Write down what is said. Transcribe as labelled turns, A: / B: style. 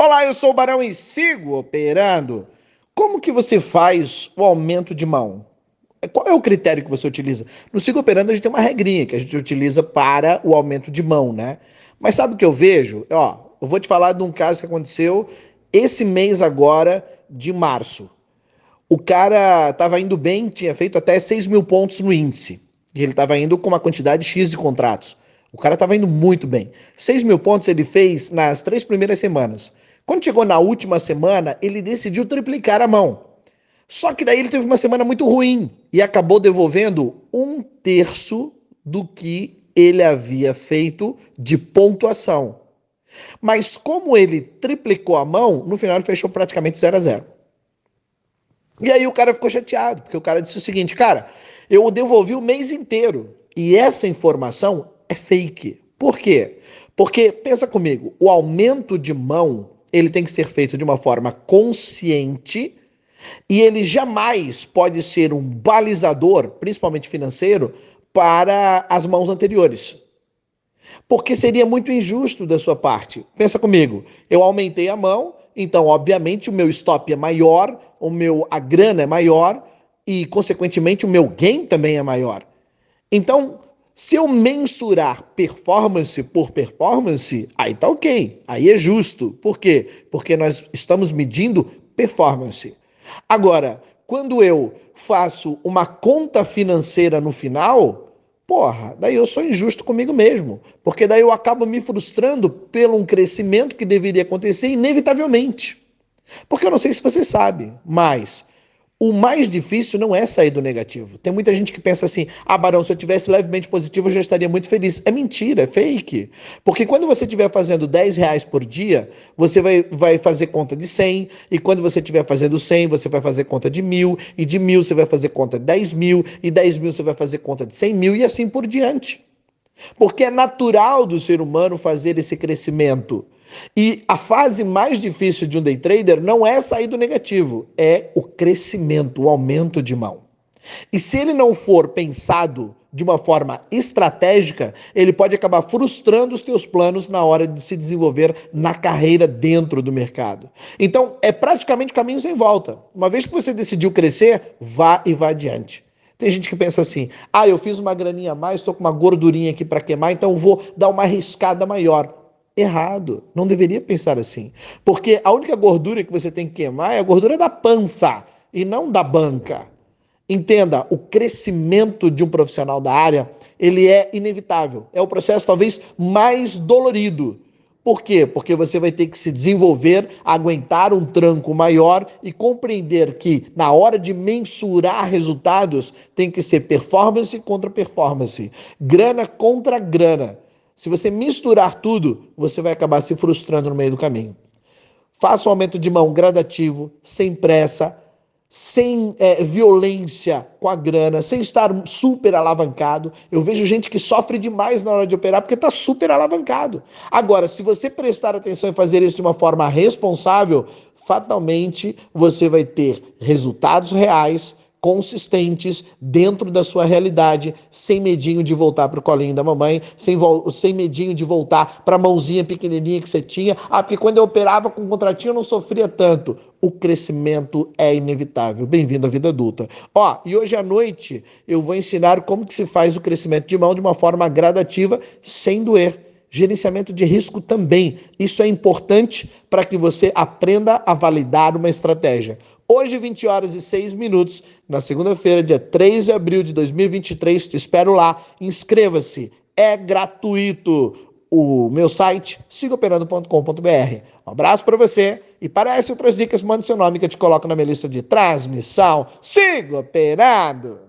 A: Olá, eu sou o Barão e sigo operando. Como que você faz o aumento de mão? Qual é o critério que você utiliza? No Sigo Operando a gente tem uma regrinha que a gente utiliza para o aumento de mão, né? Mas sabe o que eu vejo? Ó, eu vou te falar de um caso que aconteceu esse mês agora de março. O cara estava indo bem, tinha feito até 6 mil pontos no índice. E ele estava indo com uma quantidade X de contratos. O cara estava indo muito bem. 6 mil pontos ele fez nas três primeiras semanas. Quando chegou na última semana, ele decidiu triplicar a mão. Só que daí ele teve uma semana muito ruim e acabou devolvendo um terço do que ele havia feito de pontuação. Mas como ele triplicou a mão, no final ele fechou praticamente 0 a 0. E aí o cara ficou chateado, porque o cara disse o seguinte, cara, eu devolvi o mês inteiro e essa informação é fake. Por quê? Porque pensa comigo, o aumento de mão ele tem que ser feito de uma forma consciente e ele jamais pode ser um balizador, principalmente financeiro, para as mãos anteriores. Porque seria muito injusto da sua parte. Pensa comigo, eu aumentei a mão, então obviamente o meu stop é maior, o meu a grana é maior e consequentemente o meu gain também é maior. Então, se eu mensurar performance por performance, aí tá ok, aí é justo. Por quê? Porque nós estamos medindo performance. Agora, quando eu faço uma conta financeira no final, porra, daí eu sou injusto comigo mesmo. Porque daí eu acabo me frustrando pelo um crescimento que deveria acontecer inevitavelmente. Porque eu não sei se você sabe, mas o mais difícil não é sair do negativo. Tem muita gente que pensa assim: ah, Barão, se eu tivesse levemente positivo, eu já estaria muito feliz. É mentira, é fake. Porque quando você estiver fazendo 10 reais por dia, você vai, vai fazer conta de 100, e quando você estiver fazendo 100, você vai fazer conta de mil, e de mil você vai fazer conta de 10 mil, e 10 mil você vai fazer conta de 100 mil, e assim por diante. Porque é natural do ser humano fazer esse crescimento. E a fase mais difícil de um day trader não é sair do negativo, é o crescimento, o aumento de mão. E se ele não for pensado de uma forma estratégica, ele pode acabar frustrando os teus planos na hora de se desenvolver na carreira dentro do mercado. Então, é praticamente caminho sem volta. Uma vez que você decidiu crescer, vá e vá adiante. Tem gente que pensa assim: ah, eu fiz uma graninha a mais, estou com uma gordurinha aqui para queimar, então vou dar uma arriscada maior errado. Não deveria pensar assim. Porque a única gordura que você tem que queimar é a gordura da pança e não da banca. Entenda, o crescimento de um profissional da área, ele é inevitável. É o processo talvez mais dolorido. Por quê? Porque você vai ter que se desenvolver, aguentar um tranco maior e compreender que na hora de mensurar resultados tem que ser performance contra performance, grana contra grana. Se você misturar tudo, você vai acabar se frustrando no meio do caminho. Faça um aumento de mão gradativo, sem pressa, sem é, violência com a grana, sem estar super alavancado. Eu vejo gente que sofre demais na hora de operar porque está super alavancado. Agora, se você prestar atenção e fazer isso de uma forma responsável, fatalmente você vai ter resultados reais consistentes dentro da sua realidade, sem medinho de voltar para o colinho da mamãe, sem, sem medinho de voltar para a mãozinha pequenininha que você tinha. Ah, porque quando eu operava com contratinho eu não sofria tanto. O crescimento é inevitável. Bem-vindo à vida adulta. Ó, e hoje à noite eu vou ensinar como que se faz o crescimento de mão de uma forma gradativa, sem doer Gerenciamento de risco também. Isso é importante para que você aprenda a validar uma estratégia. Hoje, 20 horas e 6 minutos, na segunda-feira, dia 3 de abril de 2023, te espero lá. Inscreva-se, é gratuito. O meu site, sigaoperando.com.br. Um abraço para você e para essas outras dicas, mande seu nome que eu te coloco na minha lista de transmissão. Siga operando!